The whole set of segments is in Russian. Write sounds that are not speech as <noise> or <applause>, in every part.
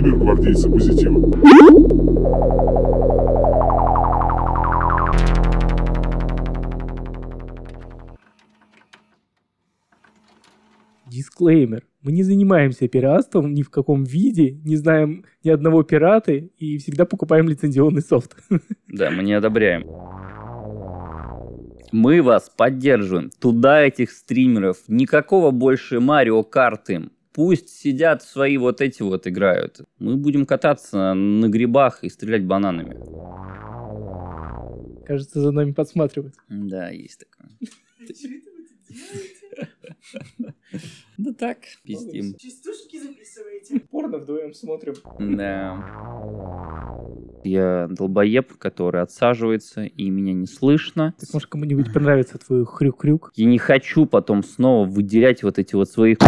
гвардейца позитива. Дисклеймер. Мы не занимаемся пиратством ни в каком виде, не знаем ни одного пирата и всегда покупаем лицензионный софт. <laughs> Да, мы не одобряем. Мы вас поддерживаем. Туда этих стримеров. Никакого больше Марио Карты. Пусть сидят свои вот эти вот играют. Мы будем кататься на грибах и стрелять бананами. Кажется, за нами подсматривают. Да, есть такое. <laughs> Да так, пиздим. Частушки записываете? Порно вдвоем смотрим. Да. Я долбоеб, который отсаживается, и меня не слышно. Так может кому-нибудь понравится твой хрюк-хрюк? Я не хочу потом снова выделять вот эти вот свои <laughs>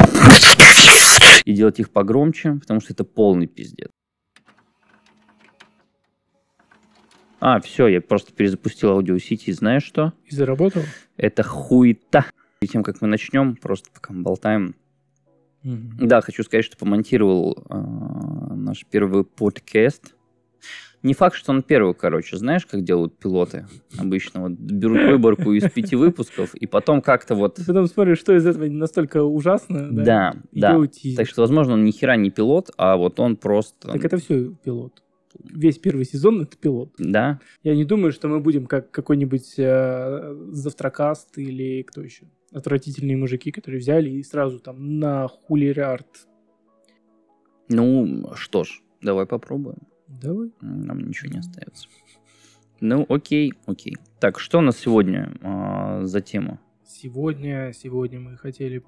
и делать их погромче, потому что это полный пиздец. А, все, я просто перезапустил аудиосети, знаешь что? И заработал? Это хуета. Перед тем, как мы начнем, просто пока мы болтаем. Мгм. Да, хочу сказать, что помонтировал э, наш первый подкаст. Не факт, что он первый, короче. Знаешь, как делают пилоты обычно? Вот берут выборку из пяти выпусков, и потом как-то вот... Потом смотришь, что из этого настолько ужасно, да? Да, И. Так что, возможно, он ни хера не пилот, а вот он просто... Так это все пилот. Весь первый сезон это пилот. Да, Я не думаю, что мы будем как какой-нибудь э, завтракаст или кто еще. Отвратительные мужики, которые взяли и сразу там на хулиард. ну что ж, давай попробуем. Давай. Нам ничего не остается. Ну, окей, окей. Так, что у нас сегодня а, за тема? Сегодня, сегодня мы хотели,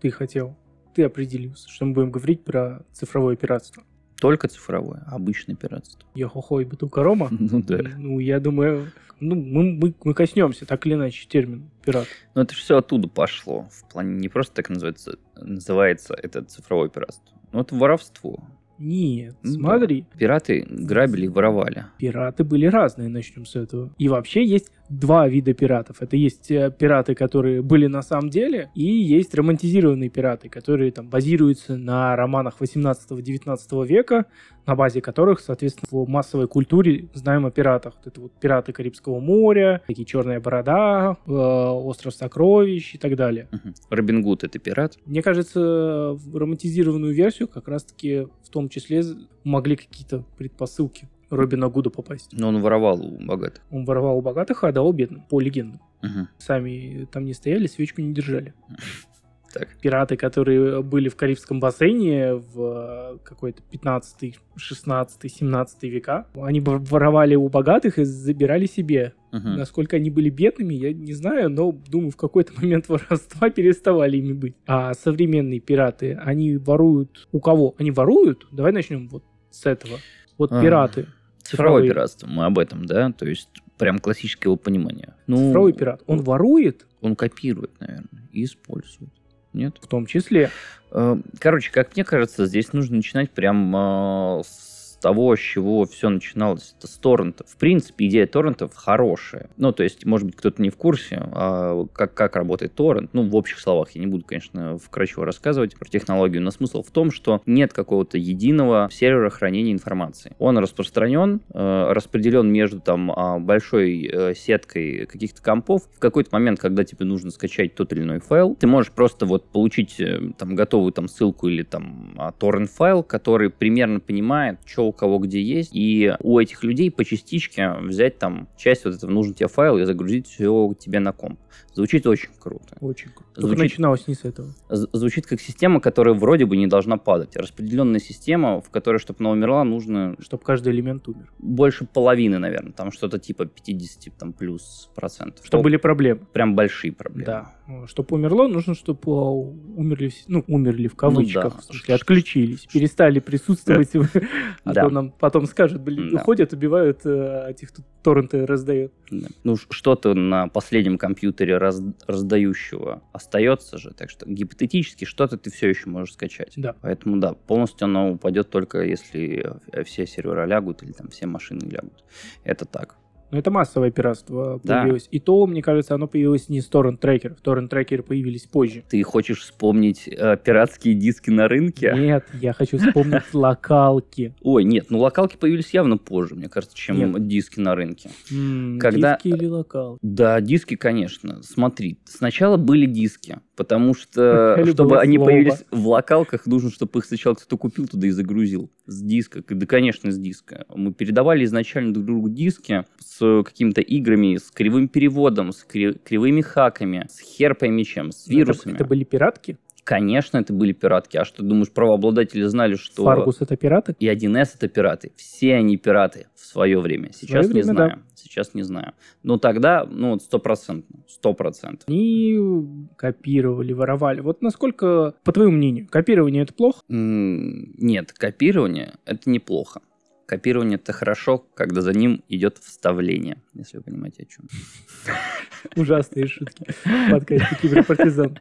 ты хотел, ты определился, что мы будем говорить про цифровое пиратство. Только цифровое, обычное пиратство. Йохохо и Бутылка Рома. <laughs> Ну да. Ну, я думаю, ну, мы, мы, мы коснемся, так или иначе, термин пират. Но это все оттуда пошло. В плане не просто так называется, называется это цифровое пиратство. Ну, это воровство. Нет, Ну смотри, Пираты грабили и воровали. пираты были разные, начнем с этого. И вообще есть два вида пиратов. Это есть э, пираты, которые были на самом деле, и есть романтизированные пираты, которые там базируются на романах 18-19 века, на базе которых, соответственно, в массовой культуре знаем о пиратах. Вот это вот пираты Карибского моря, такие Черная борода, э, Остров сокровищ и так далее. Мгм. Робин Гуд это пират. Мне кажется, в романтизированную версию как раз-таки в том числе могли какие-то предпосылки Робина Гуда попасть. Но он воровал у богатых. Он воровал у богатых, а отдавал бедным, по легендам. Мгм. Сами там не стояли, свечку не держали. <laughs> Так. Пираты, которые были в Карибском бассейне в э, какой-то 15 16 17 века, они воровали у богатых и забирали себе. Мгм. Насколько они были бедными, я не знаю, но думаю, в какой-то <laughs> момент воровства переставали ими быть. А современные пираты, они воруют у кого? Они воруют? Давай начнем вот с этого. Вот А, пираты. Цифровое Цифровые. пиратство, мы об этом, да? То есть прям классическое его понимание. Ну, Цифровой пират. Он ворует, Он копирует, наверное, и использует. Нет? в том числе. Э, Короче, как мне кажется, здесь нужно начинать прям э, с того, с чего все начиналось. Это с торрентов. В принципе, идея торрентов хорошая. Ну, то есть, может быть, кто-то не в курсе, а как, как работает торрент. Ну, в общих словах я не буду, конечно, вкратчиво рассказывать про технологию, но смысл в том, что нет какого-то единого сервера хранения информации. Он распространен, э, распределен между там а, большой э, сеткой каких-то компов. В какой-то момент, когда тебе нужно скачать тот или иной файл, ты можешь просто вот получить э, там готовую там ссылку или там а, торрент-файл, который примерно понимает, что у кого где есть, и у этих людей по частичке взять там часть вот этого нужного тебе файла и загрузить все тебе на комп. Звучит очень круто. Очень круто. Только Звучит- начиналось не с этого. Звучит как система, которая вроде бы не должна падать. Распределенная система, в которой, чтобы она умерла, нужно Чтобы каждый элемент умер. больше половины, наверное. Там что-то типа 50 там, плюс процентов. Чтобы были проблемы. Прям большие проблемы. Да. Чтобы умерло, нужно, чтобы умерли все. Ну, умерли в кавычках. да. в смысле, отключились, перестали присутствовать. <laughs> А Да. то нам потом скажут, блин, Да. уходят, убивают э, этих тут торренты раздают. Да. Ну, что-то на последнем компьютере раз- раздающего остается же, так что гипотетически что-то ты все еще можешь скачать. Да. Поэтому да, полностью оно упадет только если э, все сервера лягут или там все машины лягут. Это так. Но это массовое пиратство Да. появилось. И то, мне кажется, оно появилось не с торрент-трекеров. Торрент-трекеры появились позже. Ты хочешь вспомнить э, пиратские диски на рынке? Нет, я хочу вспомнить <laughs> локалки. Ой, нет, ну локалки появились явно позже, мне кажется, чем диски на рынке. Когда- Диски или локалки? Да, диски, конечно. Смотри, сначала были диски, потому что, <laughs> чтобы они появились в локалках, нужно, чтобы их сначала кто-то купил туда и загрузил. С диска. Да, конечно, с диска. Мы передавали изначально друг другу диски с какими-то играми, с кривым переводом, с кри- кривыми хаками, с хер пойми чем, с Это- вирусами. Это, были пиратки? Конечно, это были пиратки. А что, думаешь, правообладатели знали, что... Фаргус это пираты? И 1С это пираты. Все они пираты в свое время. Сейчас не время, да. знаю. Сейчас не знаю. Но тогда, ну, вот стопроцентно. Сто процентов. Они копировали, воровали. Вот насколько, по твоему мнению, копирование это плохо? Нет, копирование это неплохо. Копирование это хорошо, когда за ним идет вставление, если вы понимаете о чем. Ужасные шутки. Подкасте Киберпартизан.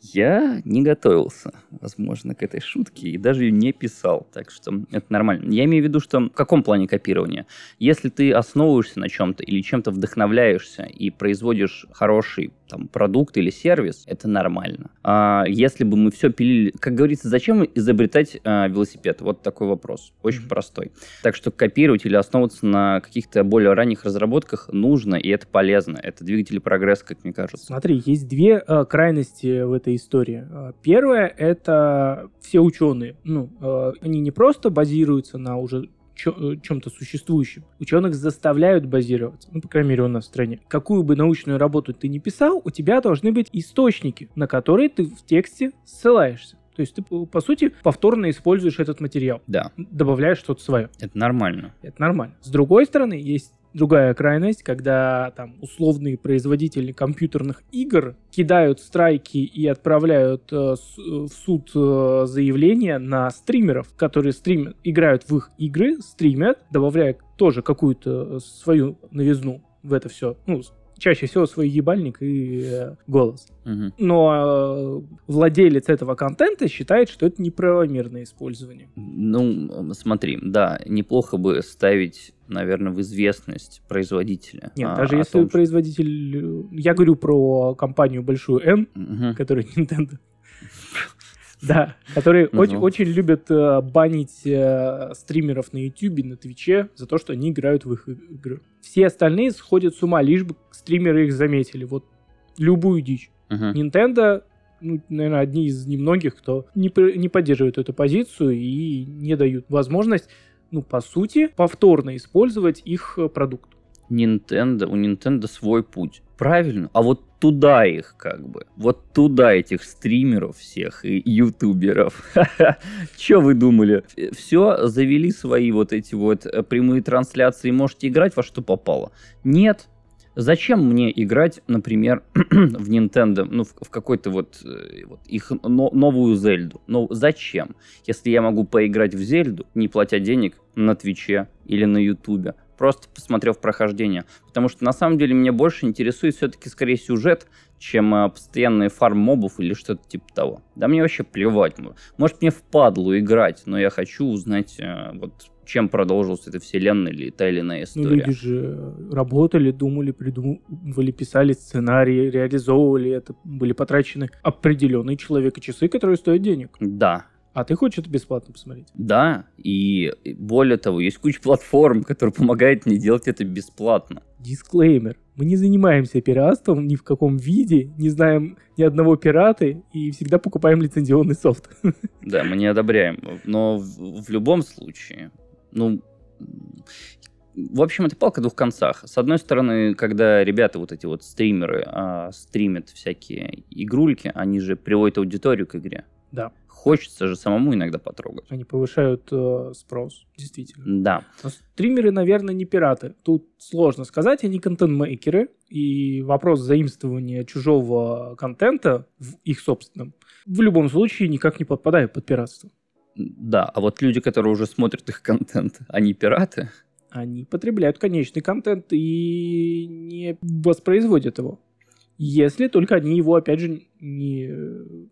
Я не готовился, возможно, к этой шутке и даже ее не писал, так что это нормально. Я имею в виду, что в каком плане копирования? Если ты основываешься на чем-то или чем-то вдохновляешься и производишь хороший там, продукт или сервис, это нормально. А если бы мы все пилили, как говорится, зачем изобретать а, велосипед? Вот такой вопрос, очень Мгм. простой. Так что копировать или основываться на каких-то более ранних разработках нужно, и это полезно. Это двигатель прогресса, как мне кажется. Смотри, есть две э, крайности в этой истории. Э, Первое это все ученые. Ну, э, они не просто базируются на уже чем-то существующем. Ученых заставляют базироваться, ну, по крайней мере, у нас в стране. Какую бы научную работу ты ни писал, у тебя должны быть источники, на которые ты в тексте ссылаешься. То есть ты, по сути, повторно используешь этот материал, Да, добавляешь что-то свое. это нормально. Это нормально. С другой стороны, есть другая крайность, когда там условные производители компьютерных игр кидают страйки и отправляют э, с- э, в суд э, заявления на стримеров, которые стримят, играют в их игры, стримят, добавляя тоже какую-то свою новизну в это все. Ну, чаще всего свой ебальник и э, голос. Но э, владелец этого контента считает, что это неправомерное использование. Ну, смотри, да, неплохо бы ставить, наверное, в известность производителя. Нет, а, даже если том, что- производитель... э, Я говорю про компанию большую N, Мгм. которая <laughs> Nintendo. Да, которые очень, любят э, банить э, стримеров на YouTube, на Твиче за то, что они играют в их игры. Все остальные сходят с ума, лишь бы стримеры их заметили. Вот любую дичь. Nintendo, ну, наверное, одни из немногих, кто не, не поддерживает эту позицию и не дают возможность, ну, по сути, повторно использовать их э, продукт. Nintendo, у Nintendo свой путь. Правильно. А вот туда их как бы. Вот туда этих стримеров всех и ютуберов. <laughs> Че вы думали? Все, завели свои вот эти вот э, прямые трансляции, можете играть во что попало? Нет. Зачем мне играть, например, <clears throat> в Nintendo, ну, в, в какой-то вот, э, вот их но- новую Зельду? Ну, зачем? Если я могу поиграть в Зельду, не платя денег на Твиче или на Ютубе, просто посмотрев прохождение. Потому что на самом деле меня больше интересует все-таки скорее сюжет, чем а, постоянный фарм мобов или что-то типа того. Да мне вообще плевать. Может мне впадлу играть, но я хочу узнать, э, вот чем продолжилась эта вселенная или та или иная Ну, история. люди же работали, думали, придумывали, писали сценарии, реализовывали это. Были потрачены определенные человека часы, которые стоят денег. Да, А ты хочешь это бесплатно посмотреть? да, и более того, есть куча платформ, которые помогают мне делать это бесплатно. Дисклеймер. Мы не занимаемся пиратством ни в каком виде, не знаем ни одного пирата и всегда покупаем лицензионный софт. <laughs> Да, мы не одобряем. Но в, в любом случае, ну, в общем, это палка о двух концах. С одной стороны, когда ребята, вот эти вот стримеры, а, стримят всякие игрульки, они же приводят аудиторию к игре. Да. Хочется же самому иногда потрогать. Они повышают э, спрос, действительно. Да. Но стримеры, наверное, не пираты. Тут сложно сказать, они контент-мейкеры. И вопрос заимствования чужого контента в их собственном в любом случае никак не подпадает под пиратство. Да, а вот люди, которые уже смотрят их контент, они пираты? Они потребляют конечный контент и не воспроизводят его. Если только они его, опять же, не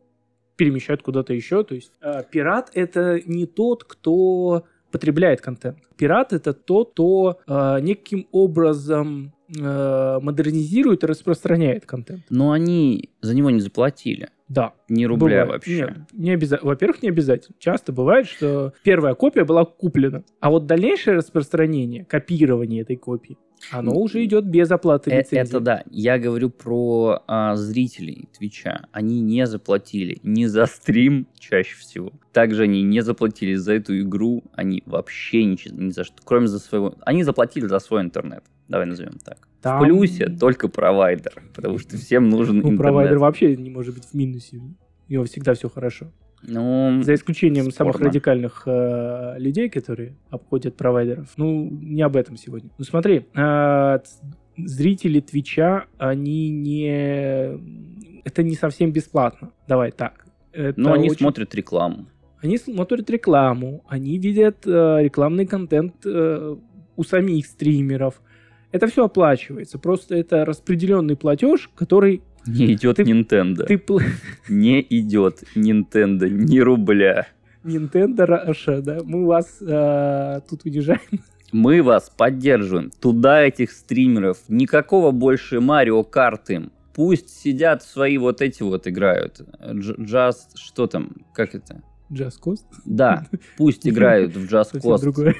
перемещают куда-то еще. То есть э, пират это не тот, кто потребляет контент. Пират это тот, кто э, неким образом э, модернизирует и распространяет контент. Но они за него не заплатили. Да. Ни рубля бывает. вообще. Нет, не обяза- Во-первых, не обязательно. Часто бывает, что первая копия была куплена, а вот дальнейшее распространение, копирование этой копии, оно Ну, уже идет без оплаты Э, лицензии. Это да. Я говорю про а, зрителей Твича. Они не заплатили ни за стрим чаще всего. Также они не заплатили за эту игру. Они вообще ничего ни за что, кроме за своего... Они заплатили за свой интернет. Давай назовем так. Там- В плюсе только провайдер, потому что всем нужен Ну, интернет. провайдер вообще не может быть в минусе. У него всегда все хорошо. Ну, За исключением самых Спорно. радикальных э, людей, которые обходят провайдеров. Ну, не об этом сегодня. Ну, смотри, э, зрители Твича, они не... Это не совсем бесплатно. Давай так. Это но они очень- смотрят рекламу. Они смотрят рекламу, они видят э, рекламный контент э, у самих стримеров. Это все оплачивается. Просто это распределенный платеж, который Не идет Ты- Nintendo. ты <laughs> Не идет Nintendo ни рубля. Nintendo Russia, да, мы вас э, тут унижаем. Мы вас поддерживаем. Туда этих стримеров. Никакого больше Марио Карт им. Пусть сидят свои вот эти вот играют. Just, что там, как это? Just Cause. Да, пусть играют в Just Cause.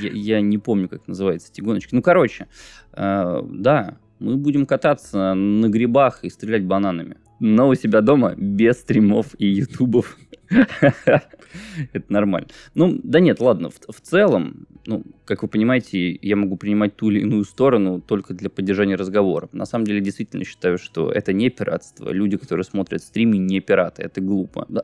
Я, я не помню, как называется эти гоночки. Ну, короче, э, да, мы будем кататься на грибах и стрелять бананами. Но у себя дома без стримов и ютубов. <laughs> Это нормально. Ну, да нет, ладно, в, в целом, ну, как вы понимаете, я могу принимать ту или иную сторону только для поддержания разговора. На самом деле, действительно считаю, что это не пиратство. Люди, которые смотрят стримы, не пираты. Это глупо. Да,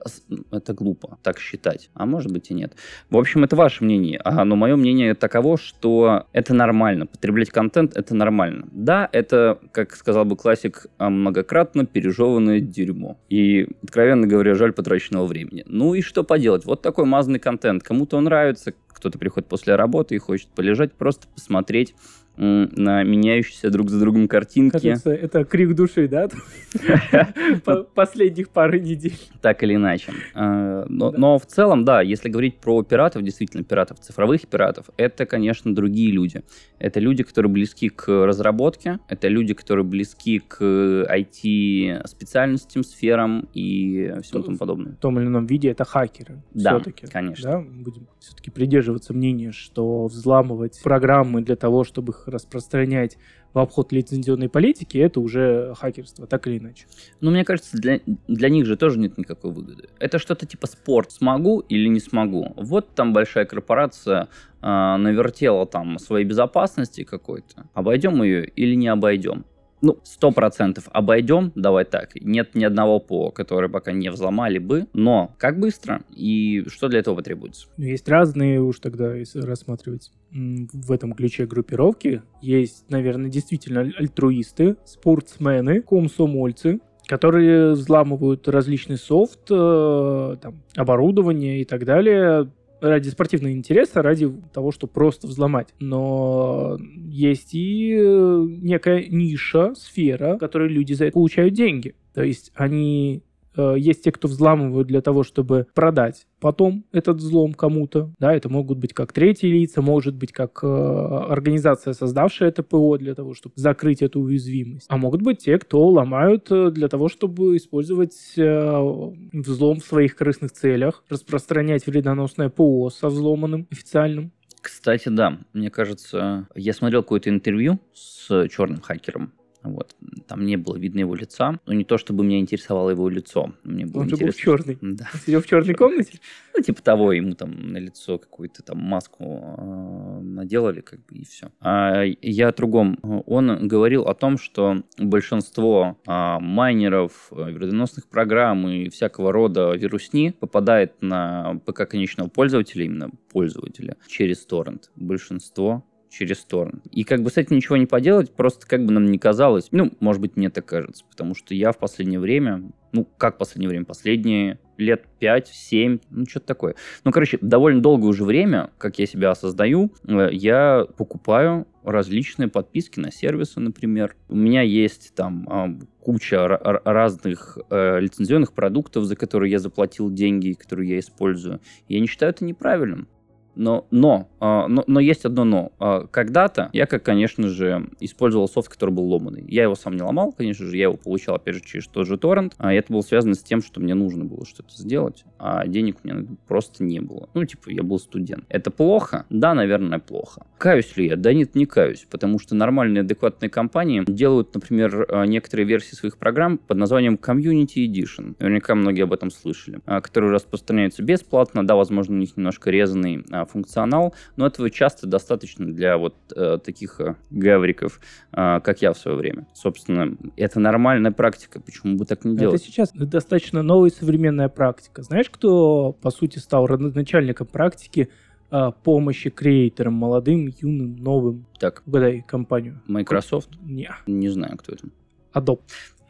это глупо так считать. А может быть и нет. В общем, это ваше мнение. А, но мое мнение таково, что это нормально. Потреблять контент это нормально. Да, это, как сказал бы классик, а, многократно пережеванное дерьмо. И, откровенно говоря, жаль потраченного времени. Ну и что поделать? Вот такой мазанный контент. Кому-то он нравится, кто-то приходит после работы и хочет полежать, просто посмотреть на меняющиеся друг за другом картинки. Кажется, это крик души, да? <laughs> По- Последних пары недель. Так или иначе. А, Но, в целом, да, если говорить про пиратов, действительно пиратов, цифровых пиратов, это, конечно, другие люди. Это люди, которые близки к разработке, это люди, которые близки к IT-специальностям, сферам и всему То- тому подобное. В том или ином виде это хакеры. Да, все-таки. конечно. Будем все-таки придерживаться мнения, что взламывать программы для того, чтобы их распространять в обход лицензионной политики, это уже хакерство, так или иначе. Но мне кажется, для, для них же тоже нет никакой выгоды. Это что-то типа спорт. Смогу или не смогу? Вот там большая корпорация а, навертела там своей безопасности какой-то. Обойдем ее или не обойдем? Ну, сто процентов обойдем, давай так. Нет ни одного ПО, который пока не взломали бы. Но как быстро и что для этого потребуется? Ну, Есть разные, уж тогда, если рассматривать в этом ключе группировки, есть, наверное, действительно аль- альтруисты, спортсмены, комсомольцы, которые взламывают различный софт, э, там, оборудование и так далее ради спортивного интереса, ради того, чтобы просто взломать. Но есть и э, некая ниша, сфера, в которой люди за это получают деньги. То есть они есть те, кто взламывают для того, чтобы продать потом этот взлом кому-то. Да, это могут быть как третьи лица, может быть как э, организация, создавшая это ПО для того, чтобы закрыть эту уязвимость. А могут быть те, кто ломают э, для того, чтобы использовать э, взлом в своих корыстных целях, распространять вредоносное ПО со взломанным официальным. Кстати, да, мне кажется, я смотрел какое-то интервью с черным хакером. Вот. Там не было видно его лица. Но не то, чтобы меня интересовало его лицо. Мне было Он же был интересно. черный. <laughs> Да. Он сидел в черной комнате? Ну, типа того, ему там на лицо какую-то там маску э, наделали, как бы, и все. А я о другом. Он говорил о том, что большинство а, майнеров, э, вредоносных программ и всякого рода вирусни попадает на ПК конечного пользователя, именно пользователя, через торрент. Большинство через торрент. И как бы с этим ничего не поделать, просто как бы нам не казалось. Ну, может быть, мне так кажется, потому что я в последнее время, ну, как последнее время, последние лет 5-7, ну, что-то такое. Ну, короче, довольно долгое уже время, как я себя осознаю, э, я покупаю различные подписки на сервисы, например. У меня есть там а, куча ра- ра- разных э, лицензионных продуктов, за которые я заплатил деньги, которые я использую. Я не считаю это неправильным. Но, но, а, но, но есть одно но. А, Когда-то я, как, конечно же, использовал софт, который был ломанный. Я его сам не ломал, конечно же, я его получал, опять же, через тот же торрент. А это было связано с тем, что мне нужно было что-то сделать, а денег у меня просто не было. Ну, типа, я был студент. Это плохо? Да, наверное, плохо. Каюсь ли я? Да нет, не каюсь, потому что нормальные, адекватные компании делают, например, некоторые версии своих программ под названием Community Edition. Наверняка многие об этом слышали. Которые распространяются бесплатно. Да, возможно, у них немножко резанный функционал, но этого часто достаточно для вот э, таких э, гавриков, э, как я в свое время. Собственно, это нормальная практика, почему бы так не Это делать? сейчас достаточно новая современная практика. Знаешь, кто, по сути, стал родоначальником практики а, помощи креаторам, молодым, юным, новым? Так, Угадай компанию. Microsoft? Не, Не знаю, кто это. Adobe.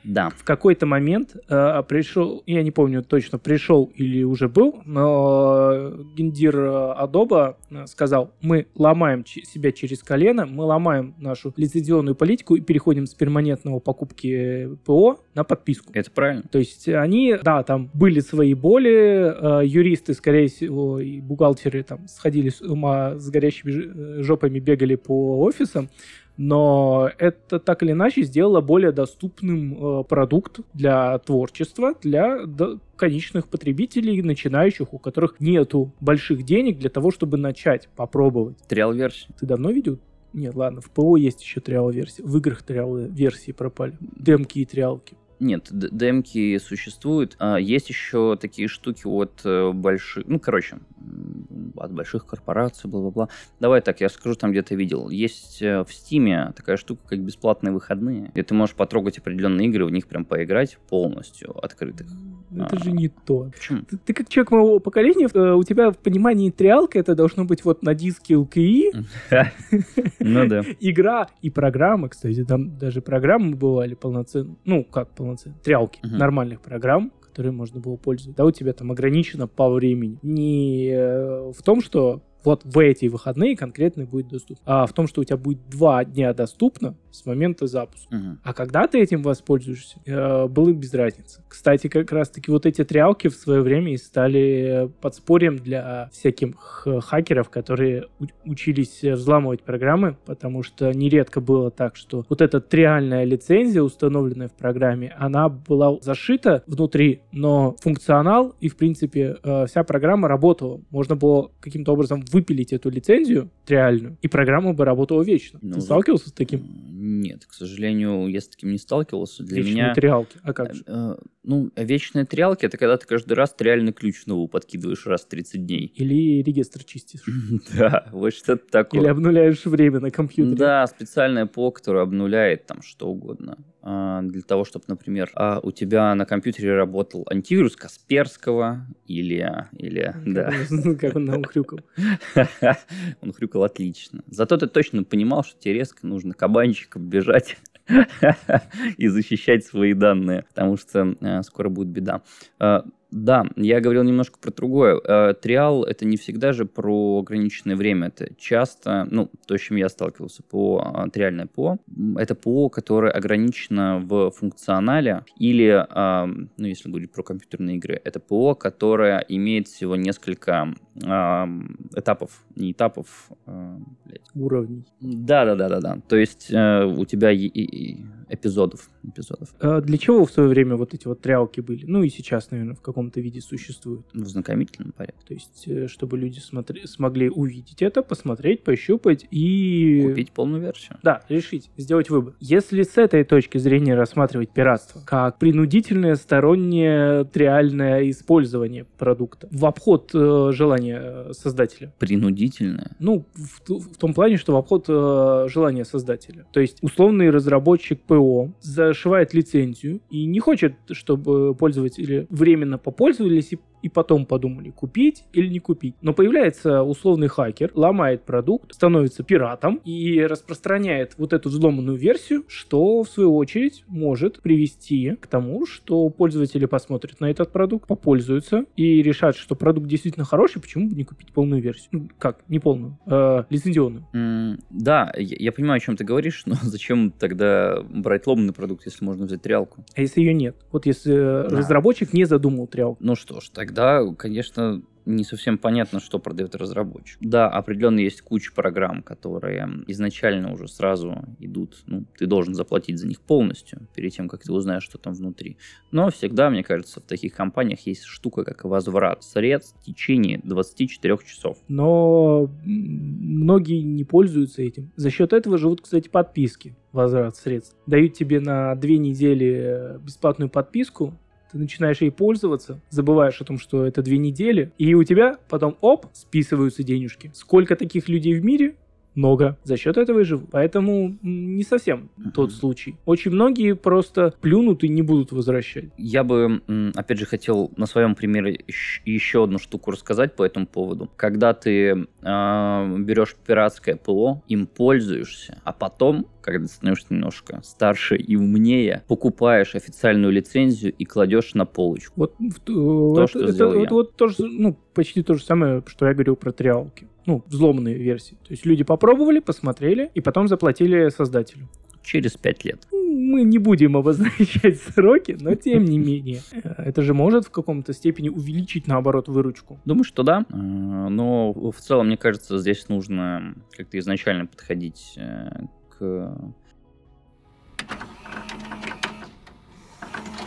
Да. В какой-то момент э, пришел, я не помню точно, пришел или уже был, но гендир э, Adobe э, сказал, мы ломаем себя через колено, мы ломаем нашу лицензионную политику и переходим с перманентного покупки ПО на подписку. Это правильно. То есть они, да, там были свои боли, э, юристы, скорее всего, и бухгалтеры там сходили с ума с горящими э, жопами, бегали по офисам, но это так или иначе сделало более доступным э, продукт для творчества, для до- конечных потребителей, начинающих, у которых нету больших денег для того, чтобы начать попробовать. Триал-версия. Ты давно видел? Нет, ладно, в ПО есть еще триал-версии. В играх триал-версии пропали. Демки и триалки. Нет, демки существуют. А, есть еще такие штуки от э, больших... Ну, короче, от больших корпораций, бла-бла-бла. Давай так, я скажу, там где-то видел. Есть э, в Стиме такая штука, как бесплатные выходные, где ты можешь потрогать определенные игры, в них прям поиграть полностью открытых. Это А. же не то. Почему? Ты, ты как человек моего поколения, э, у тебя в понимании триалка это должно быть вот на диске LKI, Ну да. <laughs> игра и программы, кстати, там даже программы бывали полноценные, ну как полноценные, триалки, Мгм. нормальных программ, которые можно было пользоваться. Да, у тебя там ограничено по времени. Не э, в том, что вот в эти выходные конкретно будет доступно, а в том, что у тебя будет два дня доступно с момента запуска. Мгм. А когда ты этим воспользуешься, э, было без разницы. Кстати, как раз-таки вот эти триалки в свое время и стали подспорьем для всяких хакеров, которые учились э, взламывать программы, потому что нередко было так, что вот эта триальная лицензия, установленная в программе, она была зашита внутри, но функционал и, в принципе, э, вся программа работала. Можно было каким-то образом выпилить эту лицензию триальную, и программа бы работала вечно. Ну, Ты сталкивался с таким? Нет, к сожалению, я с таким не сталкивался. Для Вечные меня... триалки. А как же? Ну, вечные триалки это когда ты каждый раз триальный ключ новый подкидываешь раз в 30 дней. Или регистр чистишь. <laughs> Да, вот что-то такое. Или обнуляешь время на компьютере. Да, специальное ПО, которое обнуляет там что угодно. А, Для того, чтобы, например, а, у тебя на компьютере работал антивирус Касперского или... или да. Как он нам хрюкал. <laughs> Он хрюкал отлично. Зато ты точно понимал, что тебе резко нужно кабанчиком бежать <laughs> и защищать свои данные, потому что э, скоро будет беда. Да, я говорил немножко про другое. Э, Триал это не всегда же про ограниченное время. Это часто, ну, то, с чем я сталкивался по э, триальное ПО, это ПО, которое ограничено в функционале, или, э, ну, если говорить про компьютерные игры, это ПО, которое имеет всего несколько э, этапов, не этапов, блядь. Уровней. Да, да, да, да, да. То есть э, у тебя и эпизодов, эпизодов. А Для чего в свое время вот эти вот триалки были? Ну и сейчас, наверное, в каком-то виде существуют. В знакомительном порядке. То есть, э, чтобы люди смотри- смогли увидеть это, посмотреть, пощупать и... Купить полную версию. Да, решить, сделать выбор. Если с этой точки зрения рассматривать пиратство как принудительное стороннее триальное использование продукта в обход э, желания создателя, Принудительное. Ну, в, в том плане, что в обход э, желания создателя. То есть условный разработчик ПО зашивает лицензию и не хочет, чтобы пользователи временно попользовались и, и потом подумали, купить или не купить. Но появляется условный хакер, ломает продукт, становится пиратом и распространяет вот эту взломанную версию, что в свою очередь может привести к тому, что пользователи посмотрят на этот продукт, попользуются и решат, что продукт действительно хороший, почему бы не купить полную версию? Ну, как, не полную, э, лицензионную. М, Да, я, я понимаю, о чем ты говоришь, но <laughs> зачем тогда брать ломанный продукт, если можно взять триалку? А если ее нет? Вот если э, Да. разработчик не задумал триал. Ну что ж, тогда, конечно, не совсем понятно, что продает разработчик. Да, определенно есть куча программ, которые изначально уже сразу идут, ну, ты должен заплатить за них полностью, перед тем, как ты узнаешь, что там внутри. Но всегда, мне кажется, в таких компаниях есть штука, как возврат средств в течение 24 часов. Но многие не пользуются этим. За счет этого живут, кстати, подписки возврат средств. Дают тебе на две недели бесплатную подписку, ты начинаешь ей пользоваться, забываешь о том, что это две недели, и у тебя потом, оп, списываются денежки. Сколько таких людей в мире? Много. За счет этого и живу. Поэтому не совсем uh-huh. тот случай. Очень многие просто плюнут и не будут возвращать. Я бы, опять же, хотел на своем примере еще одну штуку рассказать по этому поводу. Когда ты э, берешь пиратское ПО, им пользуешься, а потом когда становишься немножко старше и умнее, покупаешь официальную лицензию и кладешь на полочку. Вот то, это, что это, это, вот тоже, ну, почти то же самое, что я говорил про триалки ну, взломанные версии. То есть люди попробовали, посмотрели и потом заплатили создателю. Через пять лет. Мы не будем обозначать <laughs> сроки, но тем не <laughs> менее. Это же может в каком-то степени увеличить, наоборот, выручку. Думаю, что да. Э, но в целом, мне кажется, здесь нужно как-то изначально подходить э, к...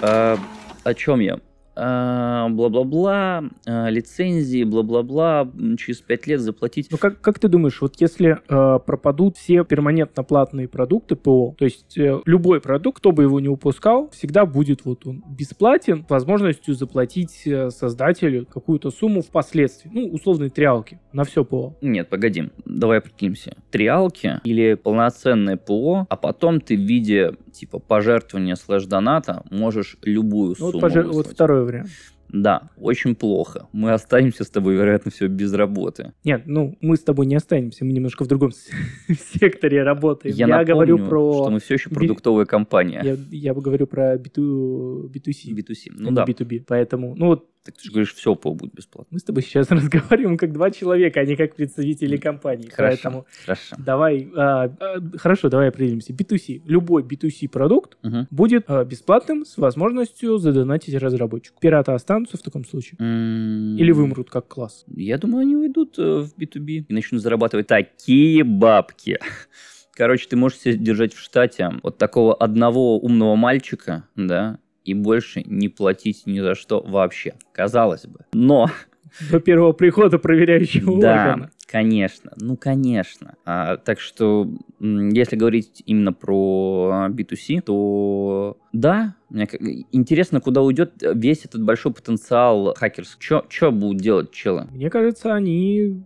О чем я? А, бла-бла-бла, а, лицензии, бла-бла-бла, через 5 лет заплатить. Ну как, как ты думаешь, вот если э, пропадут все перманентно платные продукты ПО, то есть э, любой продукт, кто бы его не упускал, всегда будет вот он бесплатен, возможностью заплатить э, создателю какую-то сумму впоследствии, ну, условные триалки на все ПО. Нет, погоди, давай определимся. Триалки или полноценное ПО, а потом ты в виде типа пожертвования слэш-доната можешь любую ну, сумму вот, пожер... вот второй вариант. Да, очень плохо. Мы останемся с тобой, вероятно, все без работы. Нет, ну мы с тобой не останемся, мы немножко в другом <laughs> секторе работаем. Я, я напомню, говорю про... что мы все еще продуктовая компания. Я, я говорю про B2, B2C. B2C, ну да. B2B, поэтому, ну вот так ты же говоришь, все ПО будет бесплатно. Мы с тобой сейчас <laughs> разговариваем как два человека, а не как представители компании. Хорошо, Поэтому хорошо. Давай, а, а, хорошо, давай определимся. B2C. Любой B2C продукт угу. будет а, бесплатным с возможностью задонатить разработчику. Пираты останутся в таком случае? М-м- Или вымрут как класс? Я думаю, они уйдут э, в B2B и начнут зарабатывать такие бабки. <laughs> Короче, ты можешь себя держать в штате вот такого одного умного мальчика, да, и больше не платить ни за что вообще. Казалось бы. Но... <laughs> До первого прихода проверяющего да, органа. конечно. Ну, конечно. А, так что, если говорить именно про B2C, то да, мне интересно, куда уйдет весь этот большой потенциал хакерский. Что будут делать челы? Мне кажется, они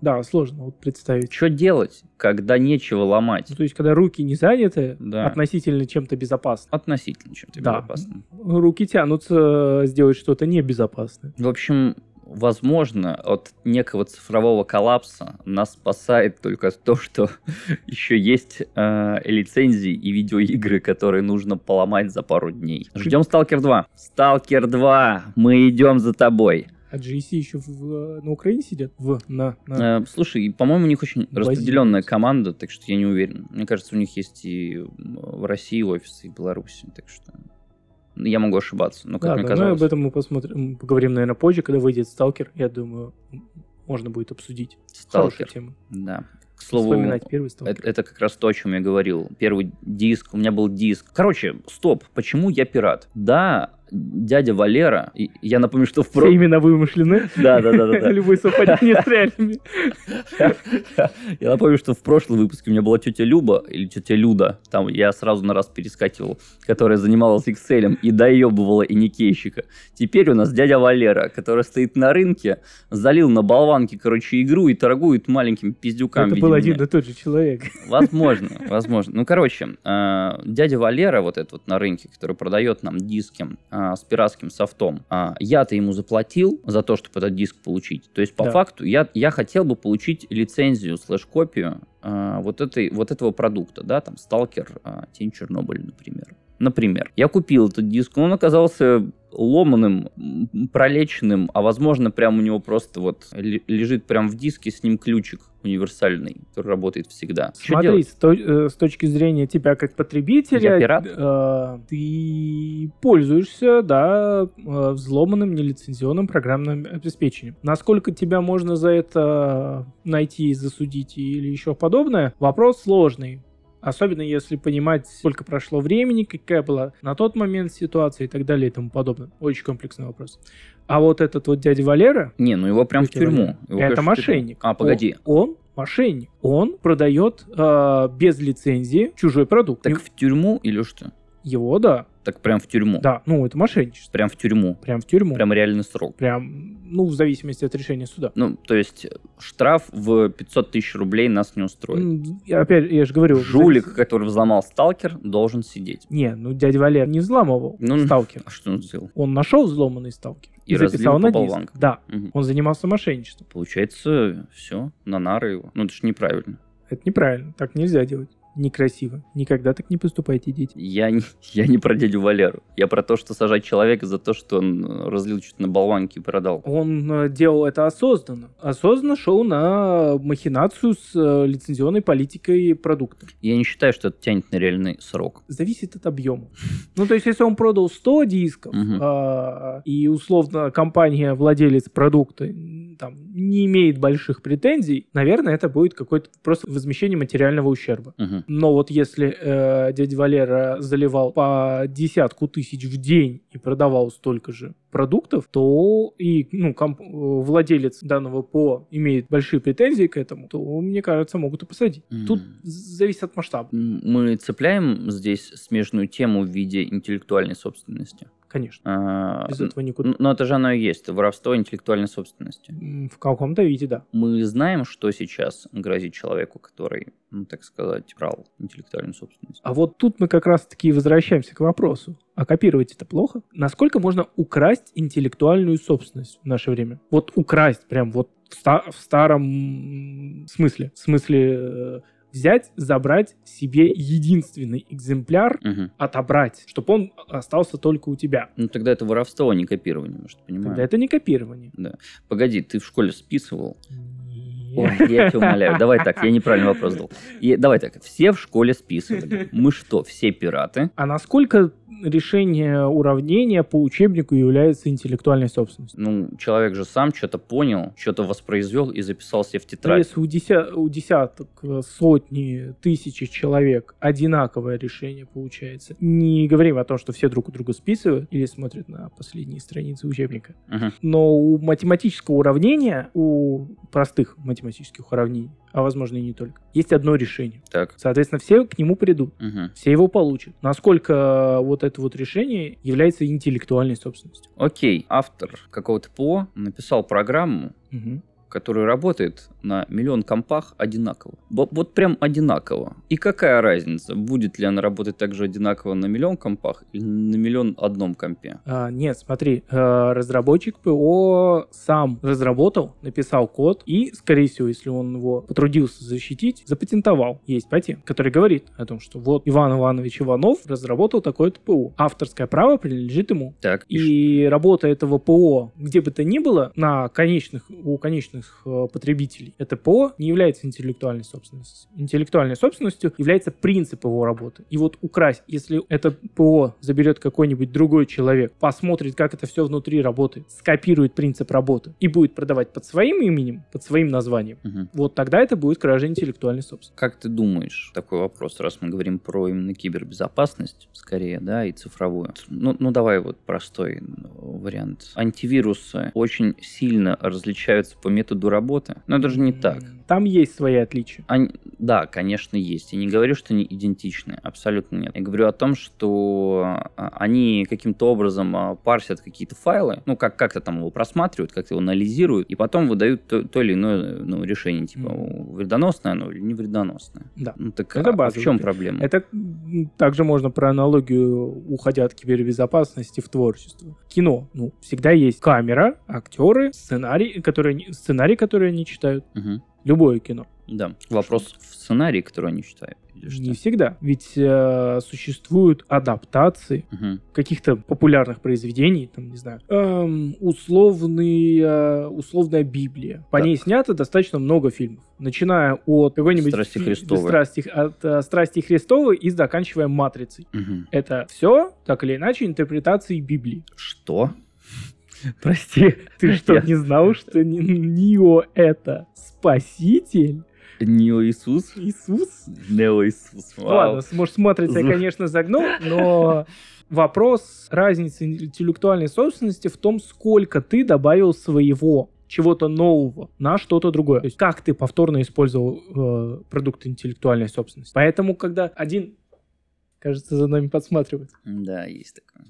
да, сложно вот представить. Что делать, когда нечего ломать? Ну, то есть, когда руки не заняты, да. относительно чем-то безопасным. Относительно чем-то да. безопасным. Руки тянутся сделать что-то небезопасное. В общем, возможно, от некого цифрового коллапса нас спасает только то, что <laughs> еще есть э, лицензии и видеоигры, которые нужно поломать за пару дней. Ждем Сталкер 2. Сталкер 2, мы идем за тобой. А GSC еще в, на Украине сидят? В, на, на... Э, слушай, по-моему, у них очень распределенная команда, так что я не уверен. Мне кажется, у них есть и в России офисы, и в Беларуси, так что я могу ошибаться, но как да, мне да, казалось. Ну, об этом мы посмотрим, поговорим, наверное, позже, когда выйдет Сталкер. Я думаю, можно будет обсудить. Сталкер. тема. Да. К слову. Это, это как раз то, о чем я говорил. Первый диск, у меня был диск. Короче, стоп, почему я пират? Да, дядя Валера, я напомню, что в прошлом... Все имена вымышлены. Да, да, да, да. Любые совпадения с реальными. Я напомню, что в прошлом выпуске у меня была тетя Люба, или тетя Люда, там я сразу на раз перескакивал, которая занималась Excel и доебывала и никейщика. Теперь у нас дядя Валера, который стоит на рынке, залил на болванке, короче, игру и торгует маленькими пиздюками. Это был один и тот же человек. Возможно, возможно. Ну, короче, э, дядя Валера вот этот вот на рынке, который продает нам диски, э, а, с пиратским софтом, а, я-то ему заплатил за то, чтобы этот диск получить. То есть, по да. факту, я, я хотел бы получить лицензию слэш-копию а, вот, этой, вот этого продукта, да, там, Сталкер, а, Тень Чернобыль, например. Например, я купил этот диск, но он оказался ломаным, пролеченным, а возможно, прям у него просто вот ле- лежит прям в диске с ним ключик универсальный, который работает всегда. Смотри, с, то- э, с точки зрения тебя как потребителя, Я пират? э, ты пользуешься, да, э, взломанным нелицензионным программным обеспечением. Насколько тебя можно за это найти, засудить или еще подобное, вопрос сложный. Особенно если понимать, сколько прошло времени, какая была на тот момент ситуация и так далее и тому подобное. Очень комплексный вопрос. А вот этот вот дядя Валера, Не, ну его прям в тюрьму. Его, это конечно, мошенник. А, погоди. Он, он мошенник. Он продает э, без лицензии чужой продукт. Так в тюрьму или что? Его, да. Так прям в тюрьму. Да, ну это мошенничество. Прям в тюрьму. Прям в тюрьму. Прям реальный срок. Прям, ну, в зависимости от решения суда. Ну, то есть штраф в 500 тысяч рублей нас не устроит. Я Опять, я же говорю... Жулик, завис- который взломал сталкер, должен сидеть. Не, ну дядя Валер не взламывал Ну, сталкер. А что он сделал? Он нашел взломанный сталкер И и, записал на диск. Да, Мгм. он занимался мошенничеством. Получается, все, на нары его. Ну, это ж неправильно. Это неправильно, так нельзя делать. Некрасиво. Никогда так не поступайте, дети. Я не, <laughs> я не про дядю Валеру. Я про то, что сажать человека за то, что он э, разлил что-то на болванке и продал. Он э, делал это осознанно. Осознанно шел на махинацию с э, лицензионной политикой продукта. Я не считаю, что это тянет на реальный срок. Зависит от объема. Ну, то есть, если он продал 100 дисков, а, и условно компания, владелец продукта, там, не имеет больших претензий, наверное, это будет какое-то просто возмещение материального ущерба. Мгм. Но вот если э, дядя Валера заливал по десятку тысяч в день и продавал столько же продуктов, то и ну, комп- э, владелец данного ПО имеет большие претензии к этому, то, мне кажется, могут и посадить. Тут М. з- зависит от масштаба, Мы цепляем здесь смежную тему в виде интеллектуальной собственности. Конечно. А, Без этого никуда. Но это же оно и есть, воровство интеллектуальной собственности. В каком-то виде, да. Мы знаем, что сейчас грозит человеку, который, ну, так сказать, брал интеллектуальную собственность. А вот тут мы как раз-таки возвращаемся к вопросу. А копировать это плохо? Насколько можно украсть интеллектуальную собственность в наше время? Вот украсть прям вот в, ста- в старом смысле. В смысле э, взять, забрать себе единственный экземпляр, Мгм. отобрать, чтобы он остался только у тебя. Ну, тогда это воровство, а не копирование, может, понимаешь? Тогда это не копирование. Погоди, ты в школе списывал? Ой, я тебя умоляю, давай так, я неправильный вопрос дал. И, давай так, все в школе списывали. Мы что, все пираты? А насколько решение уравнения по учебнику является интеллектуальной собственностью? Ну, человек же сам что-то понял, что-то воспроизвел и записал себе в Но тетрадь. если у, деся- у десяток, э, сотни, тысячи человек одинаковое решение получается, не говорим о том, что все друг у друга списывают или смотрят на последние страницы учебника, Мгм. но у математического уравнения, у простых математических уравнений, а возможно и не только, есть одно решение. Так. Соответственно, все к нему придут. Мгм. Все его получат. Насколько вот это вот решение является интеллектуальной собственностью. Окей, автор какого-то ПО написал программу, Мгм. Который работает на миллион компах одинаково. Вот, прям одинаково. И какая разница, будет ли она работать также одинаково на миллион компах или на миллион одном компе? А, нет, смотри, э, разработчик ПО сам разработал, написал код и, скорее всего, если он его потрудился защитить, запатентовал. Есть патент, который говорит о том, что вот Иван Иванович Иванов разработал такое-то ПО. Авторское право принадлежит ему. Так, и И работа этого ПО, где бы то ни было, на конечных, у конечных э, потребителей, это ПО не является интеллектуальной собственностью. Интеллектуальной собственностью является принцип его работы. И вот украсть, если это ПО заберет какой-нибудь другой человек, посмотрит, как это все внутри работает, скопирует принцип работы и будет продавать под своим именем, под своим названием, Мгм. вот тогда это будет кража интеллектуальной собственности. Как ты думаешь, такой вопрос, раз мы говорим про именно кибербезопасность, скорее, да, и цифровую. Ну, ну давай вот простой ну, вариант. Антивирусы очень сильно различаются по методу работы, но это же не так. Там есть свои отличия. Они- да, конечно, есть. Я не говорю, что они идентичны. Абсолютно нет. Я говорю о том, что а, они каким-то образом а, парсят какие-то файлы, ну, как- как-то там его просматривают, как-то его анализируют, и потом выдают то, то или иное ну, решение, типа, вредоносное оно или не вредоносное. Да. Ну, так Это а- а в чем проблема? Это также можно про аналогию, уходя от кибербезопасности в творчество. Кино. Ну, всегда есть камера, актеры, сценарий, которые, сценарий, который они читают. Мгм. Любое кино. Да. Вопрос в сценарии, который они читают. или что? Не всегда. Ведь э, существуют адаптации Мгм. каких-то популярных произведений, там, не знаю, эм, условный, э, условная Библия. По Так. ней снято достаточно много фильмов. Начиная от какой-нибудь... «Страсти Христовы». «Страсти- от э, «Страсти Христовы» и заканчивая «Матрицей». Мгм. Это все, так или иначе, интерпретации Библии. Что? <laughs> Прости. Ты <laughs> что, не знал, <laughs> что Ни- Нио — это спаситель? Нео Иисус? Иисус? Нео Иисус. Вау. Ладно, может, смотрится, я, конечно, загнул, но вопрос разницы интеллектуальной собственности в том, сколько ты добавил своего чего-то нового на что-то другое. То есть как ты повторно использовал э, продукт интеллектуальной собственности. Поэтому, когда один, кажется, за нами подсматривает. Да, есть такое.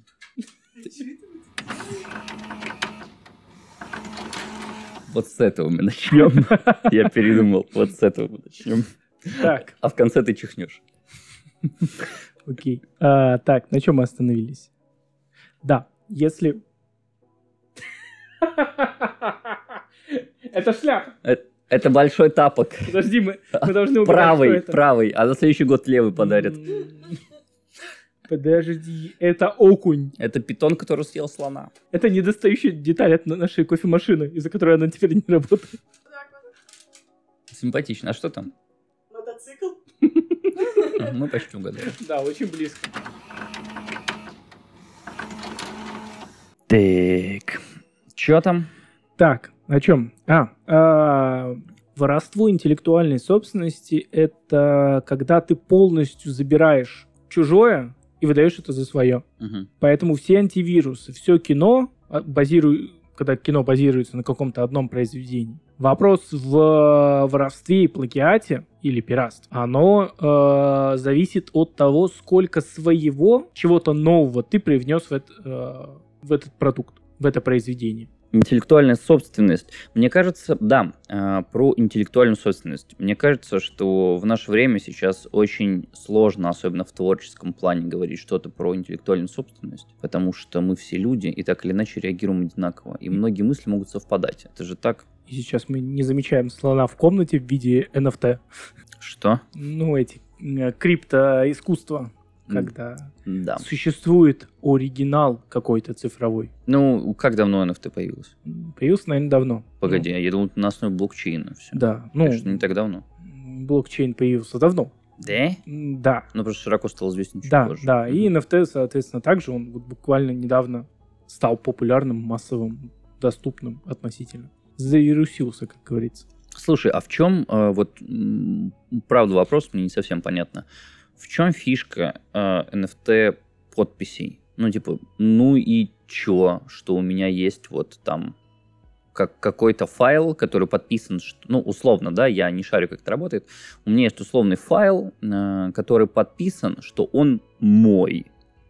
Вот с этого мы начнем. <laughs> Я передумал. Вот с этого мы начнем. Так, А в конце ты чихнешь. окей. А, так, на чем мы остановились? Да, если... <laughs> Это шляпа. Это большой тапок. Подожди, мы, мы должны угадать, Правый, что это. правый. А на следующий год левый подарят. Подожди, это окунь. Это питон, который съел слона. Это недостающая деталь от на- нашей кофемашины, из-за которой она теперь не работает. Симпатично. А что там? Мотоцикл? Мы почти угадали. Да, очень близко. Так. Чё там? Так, о чем? А, а, воровство интеллектуальной собственности — это когда ты полностью забираешь чужое и выдаешь это за свое. Мгм. Поэтому все антивирусы, все кино, а, базиру- когда кино базируется на каком-то одном произведении. Вопрос в воровстве и плагиате или пиратстве, оно э, зависит от того, сколько своего, чего-то нового ты привнес в, эт- э, в этот продукт, в это произведение. Интеллектуальная собственность. Мне кажется, да, э, про интеллектуальную собственность. Мне кажется, что в наше время сейчас очень сложно, особенно в творческом плане, говорить что-то про интеллектуальную собственность, потому что мы все люди и так или иначе реагируем одинаково, и многие мысли могут совпадать. Это же так. И сейчас мы не замечаем слона в комнате в виде NFT. Что? Ну, эти э, криптоискусства, когда Да. существует оригинал какой-то цифровой. Ну, как давно NFT появился? М, Появился, наверное, давно. Погоди, я думал, на основе блокчейна все. Ну, да, ну, не так давно. блокчейн появился давно. Да? Да, Ну, просто широко стал известен чуть да, позже. да. И Мгм. NFT, соответственно, также он вот буквально недавно стал популярным, массовым, доступным относительно. Завирусился, как говорится. Слушай, а в чем, э, вот, правда, вопрос мне не совсем понятно. В чем фишка э, NFT подписей? Ну, типа, ну и чё, что у меня есть вот там как какой-то файл, который подписан, что- ну, условно, да, я не шарю, как это работает. У меня есть условный файл, э, который подписан, что он мой.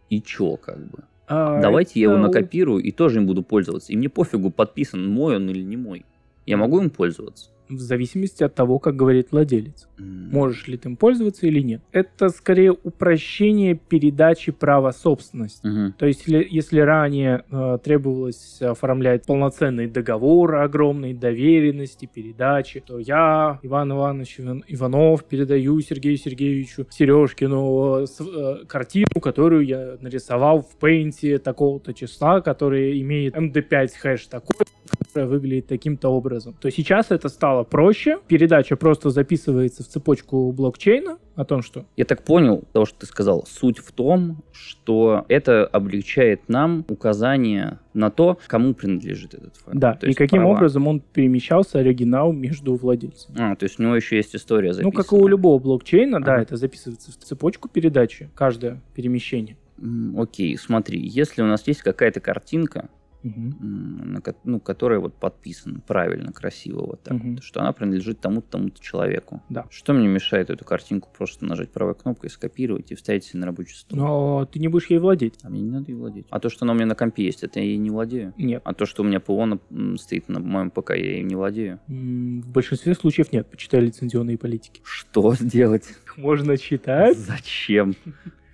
И чё, как бы? А Давайте я его накопирую и тоже им буду пользоваться. И мне пофигу, подписан мой он или не мой. Я могу им пользоваться? В зависимости от того, как говорит владелец. Можешь ли ты им пользоваться или нет. Это скорее упрощение передачи права собственности. Мгм. То есть, если, если ранее э, требовалось оформлять полноценный договор огромной доверенности, передачи, то я, Иван Иванович Иван- Иванов, передаю Сергею Сергеевичу Сережкину э, э, картину, которую я нарисовал в пейнте такого-то числа, которая имеет MD5 хэш такой, выглядит таким-то образом. То сейчас это стало проще. Передача просто записывается в цепочку блокчейна о том, что Я так понял, то, что ты сказал, суть в том, что это облегчает нам указание на то, кому принадлежит этот файл. да, То и каким права. образом он перемещался оригинал между владельцами. А, то есть у него еще есть история записана. Ну, как и у любого блокчейна, да, Ага. это записывается в цепочку передачи, каждое перемещение. Окей, смотри, если у нас есть какая-то картинка, М, на ну, которая вот подписана правильно, красиво вот так Мгм. вот, что она принадлежит тому-то, тому-то человеку. Да. Что мне мешает эту картинку просто нажать правой кнопкой, скопировать и вставить себе на рабочий стол? Но ты не будешь ей владеть. А мне не надо ей владеть. А то, что она у меня на компе есть, это я ей не владею. Нет. А то, что у меня ПО на- стоит на моем ПК, я им не владею. В большинстве случаев нет, почитай лицензионные политики. Что сделать? Их можно читать. Зачем?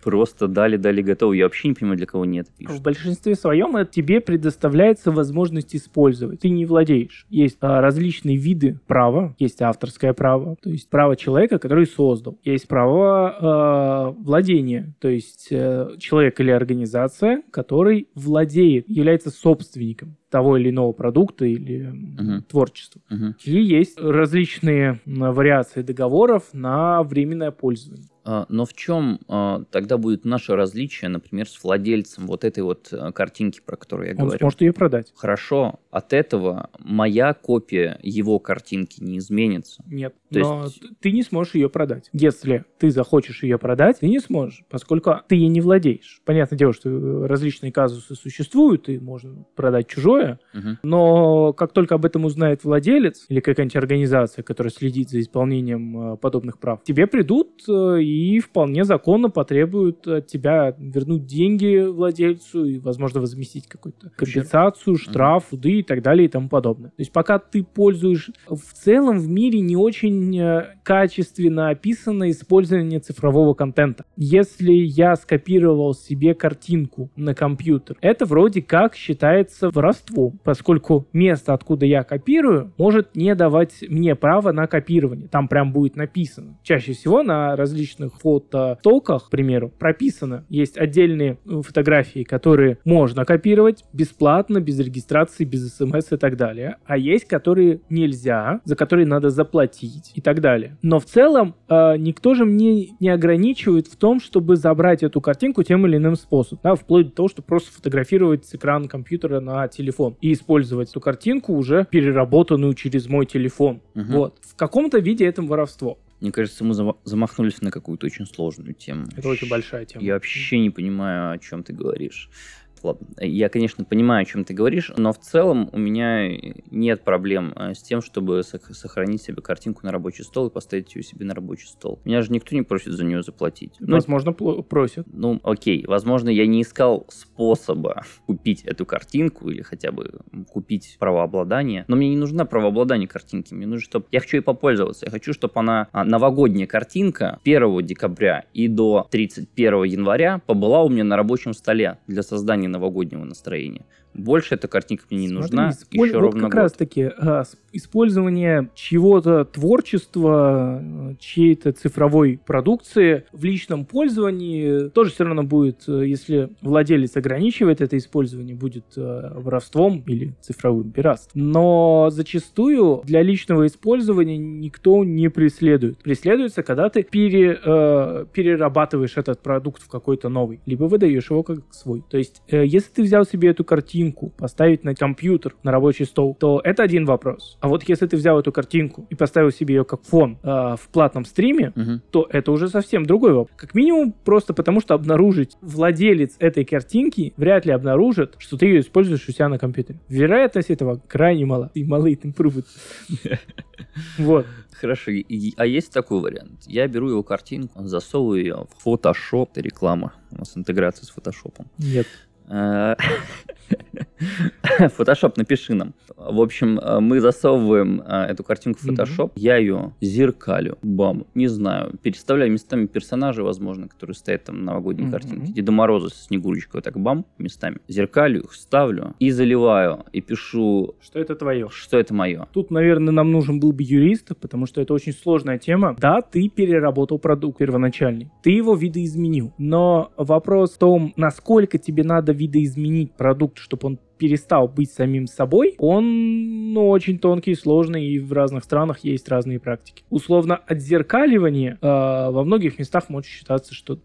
Просто дали-дали готово. Я вообще не понимаю, для кого они это пишут. В большинстве своем это тебе предоставляется возможность использовать. Ты не владеешь. Есть а, различные виды права. Есть авторское право, то есть право человека, который создал. Есть право а, владения, то есть а, человек или организация, который владеет, является собственником того или иного продукта или Мгм. творчества. Мгм. И есть различные вариации договоров на временное пользование. А, Но в чем а, тогда будет наше различие, например, с владельцем вот этой вот а, картинки, про которую я Он говорю? сможет ее продать. Хорошо, от этого моя копия его картинки не изменится. Нет, То но есть- ты не сможешь ее продать. Если ты захочешь ее продать, ты не сможешь, поскольку ты ей не владеешь. Понятное дело, что э, различные казусы существуют, и можно продать чужое, Мгм. но как только об этом узнает владелец или какая-нибудь организация, которая следит за исполнением э, подобных прав, тебе придут э, и вполне законно потребуют от тебя вернуть деньги владельцу и, возможно, возместить какую-то компенсацию, штраф, суды и так далее и тому подобное. То есть пока ты пользуешь... В целом в мире не очень э, качественно описано использование цифрового контента. Если я скопировал себе картинку на компьютер, это вроде как считается воровством, поскольку место, откуда я копирую, может не давать мне право на копирование. Там прям будет написано. Чаще всего на различных фотостоках, к примеру, прописано. Есть отдельные э, фотографии, которые можно копировать бесплатно, без регистрации, без смс и так далее. А есть, которые нельзя, за которые надо заплатить и так далее. Но в целом э, никто же мне не ограничивает в том, чтобы забрать эту картинку тем или иным способом. Да, вплоть до того, что просто фотографировать с экрана компьютера на телефон и использовать эту картинку уже переработанную через мой телефон. Мгм. Вот. В каком-то виде это воровство. Мне кажется, мы зама- замахнулись на какую-то очень сложную тему. Это очень большая тема. Я вообще не понимаю, о чем ты говоришь. Ладно, я, конечно, понимаю, о чем ты говоришь, но в целом у меня нет проблем э, с тем, чтобы сох- сохранить себе картинку на рабочий стол и поставить ее себе на рабочий стол. Меня же никто не просит за нее заплатить. Ну, Возможно, просят. ну, окей, возможно, я не искал способа купить эту картинку или хотя бы купить правообладание, но мне не нужна правообладание картинки, мне нужно, чтобы... Я хочу ей попользоваться, я хочу, чтобы она, а, новогодняя картинка 1 декабря и до 31 января побыла у меня на рабочем столе для создания новогоднего настроения. Больше эта картинка мне не нужна Смотри, исполь- еще вот ровно как год. раз таки а, использование чего-то творчества, э, чьей-то цифровой продукции в личном пользовании тоже все равно будет, э, если владелец ограничивает это использование, будет э, воровством или цифровым пиратством. Но зачастую для личного использования никто не преследует. Преследуется, когда ты пере, э, перерабатываешь этот продукт в какой-то новый, либо выдаешь его как свой. То есть, э, если ты взял себе эту картинку, поставить на компьютер, на рабочий стол, то это один вопрос. А вот если ты взял эту картинку и поставил себе ее как фон э, в платном стриме, Мгм. то это уже совсем другой вопрос. Как минимум просто потому, что обнаружить владелец этой картинки вряд ли обнаружит, что ты ее используешь у себя на компьютере. Вероятность этого крайне мала. И малый improved. <laughs> Вот. Хорошо, а есть такой вариант? Я беру его картинку, засовываю ее в Photoshop, реклама, у нас интеграция с Photoshop. Нет. <laughs> <laughs> Photoshop, напиши нам. В общем, э, мы засовываем э, эту картинку в. Photoshop, я ее зеркалю, бам, не знаю, переставляю местами персонажей, возможно, которые стоят там на новогодней картинке. Деда Мороза с Снегурочкой, вот так бам, местами. Зеркалю их, ставлю и заливаю, и пишу, Что это твое? что это мое. Тут, наверное, нам нужен был бы юрист, потому что это очень сложная тема. Да, ты переработал продукт первоначальный, ты его видоизменил, но вопрос в том, насколько тебе надо видоизменить продукт, чтобы он перестал быть самим собой, он ну, очень тонкий, сложный, и в разных странах есть разные практики. Условно, отзеркаливание э, во многих местах может считаться, что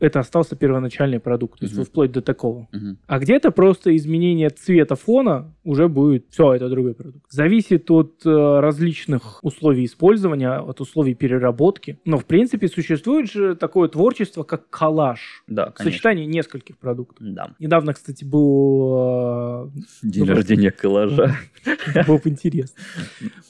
это остался первоначальный продукт, то есть Мгм. вплоть до такого. Мгм. А где-то просто изменение цвета фона уже будет все, это другой продукт. Зависит от э, различных условий использования, от условий переработки. Но в принципе существует же такое творчество, как коллаж. Да, конечно. Сочетание нескольких продуктов. Да. Недавно, кстати, был э, День Ну, рождения коллажа. было бы интересно.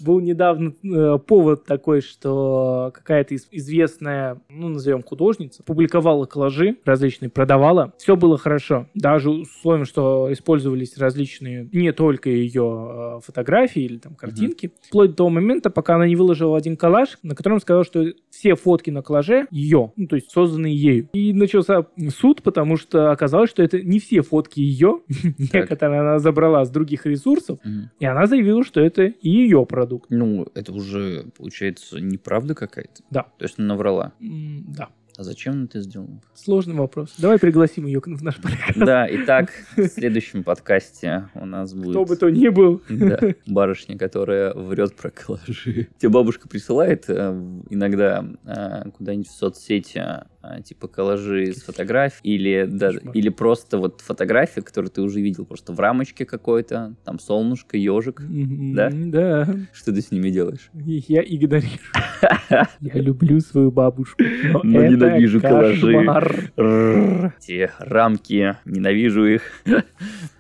Был недавно э, повод такой, что какая-то из- известная, ну, назовем художница, публиковала коллажи различные, продавала. Все было хорошо. Даже условием, что использовались различные, не только ее э, фотографии или там картинки. Вплоть до того момента, пока она не выложила один коллаж, на котором сказала, что все фотки на коллаже ее, ну, то есть созданные ею. И начался суд, потому что оказалось, что это не все фотки ее, некоторые она забрала с других ресурсов, Мгм. и она заявила, что это ее продукт. Ну, это уже, получается, неправда какая-то. Да. То есть она наврала. М, Да. А зачем она это сделала? Сложный вопрос. Давай пригласим ее в наш подкаст. Да, итак, <laughs> в следующем подкасте у нас будет... Кто бы то ни был. Да, <laughs> барышня, которая врет про коллажи. Тебе бабушка присылает э, иногда э, куда-нибудь в соцсети типа коллажи с фотографий или даже или просто вот фотография, которую ты уже видел просто в рамочке какой-то, там солнышко, ежик. Мгм, Да? Да. Что ты с ними делаешь? Я игнорирую. <laughs> Я люблю свою бабушку, но ненавижу коллажи. Те рамки, ненавижу их. <laughs>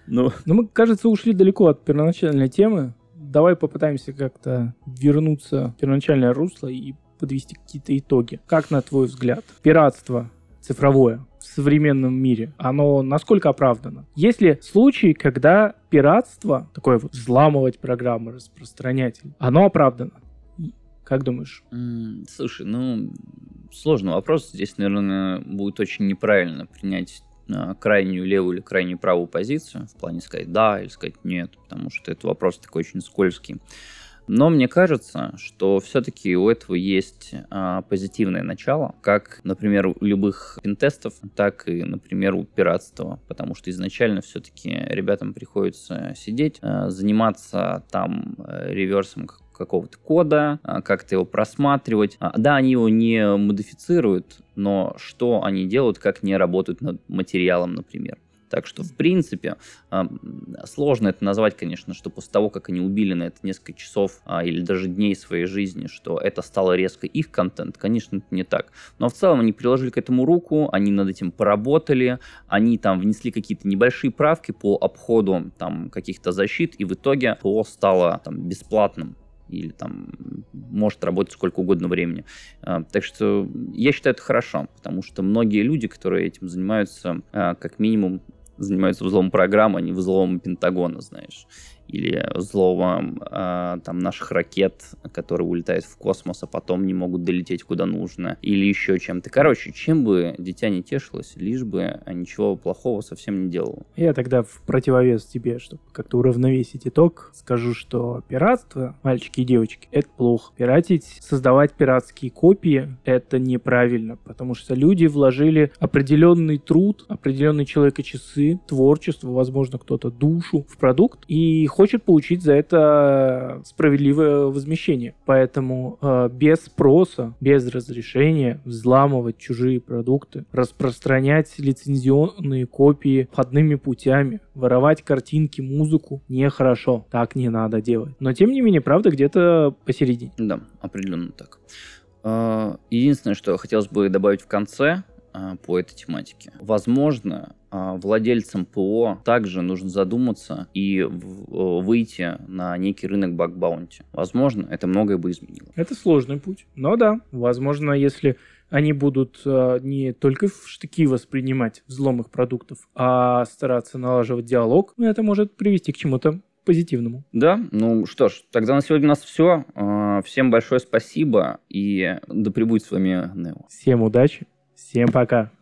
Ну, Но мы, кажется, ушли далеко от первоначальной темы. Давай попытаемся как-то вернуться в первоначальное русло и подвести какие-то итоги. Как, на твой взгляд, пиратство цифровое в современном мире, оно насколько оправдано? Есть ли случаи, когда пиратство, такое вот взламывать программы, распространять, оно оправдано? Как думаешь? Слушай, ну, сложный вопрос. Здесь, наверное, будет очень неправильно принять а, крайнюю левую или крайнюю правую позицию, в плане сказать да или сказать нет, потому что это вопрос такой очень скользкий. Но мне кажется, что все-таки у этого есть а, позитивное начало, как, например, у любых пинтестов, так и, например, у пиратства, потому что изначально все-таки ребятам приходится сидеть, а, заниматься там э, реверсом как- какого-то кода, а, как-то его просматривать. А, Да, они его не модифицируют, но что они делают, как не работают над материалом, например. Так что, в принципе, а, сложно это назвать, конечно, что после того, как они убили на это несколько часов а, или даже дней своей жизни, что это стало резко их контент, конечно, это не так. Но в целом они приложили к этому руку, они над этим поработали, они там внесли какие-то небольшие правки по обходу там каких-то защит, и в итоге ПО стало там бесплатным или там может работать сколько угодно времени. А, Так что я считаю это хорошо, потому что многие люди, которые этим занимаются, а, как минимум занимаются взломом программы, а не взломом Пентагона, знаешь. Или взломом а, там наших ракет, которые улетают в космос, а потом не могут долететь куда нужно. Или еще чем-то. Короче, чем бы дитя не тешилось, лишь бы ничего плохого совсем не делало. Я тогда в противовес тебе, чтобы как-то уравновесить итог, скажу, что пиратство, мальчики и девочки, это плохо. Пиратить, создавать пиратские копии, это неправильно, потому что люди вложили определенный труд, определенные человека-часы, творчество, возможно, кто-то душу в продукт и хочет получить за это справедливое возмещение. Поэтому э, без спроса, без разрешения взламывать чужие продукты, распространять лицензионные копии входными путями, воровать картинки, музыку нехорошо. Так не надо делать. Но тем не менее, правда где-то посередине. Да, определенно так. А, Единственное, что хотелось бы добавить в конце а, по этой тематике. Возможно, владельцам ПО также нужно задуматься и э, выйти на некий рынок баг-баунти. Возможно, это многое бы изменило. Это сложный путь. Но да, возможно, если они будут э, не только в штыки воспринимать взлом их продуктов, а стараться налаживать диалог, ну, это может привести к чему-то позитивному. Да, ну что ж, тогда на сегодня у нас все. Всем большое спасибо и да пребудет с вами Нео. Всем удачи, всем пока.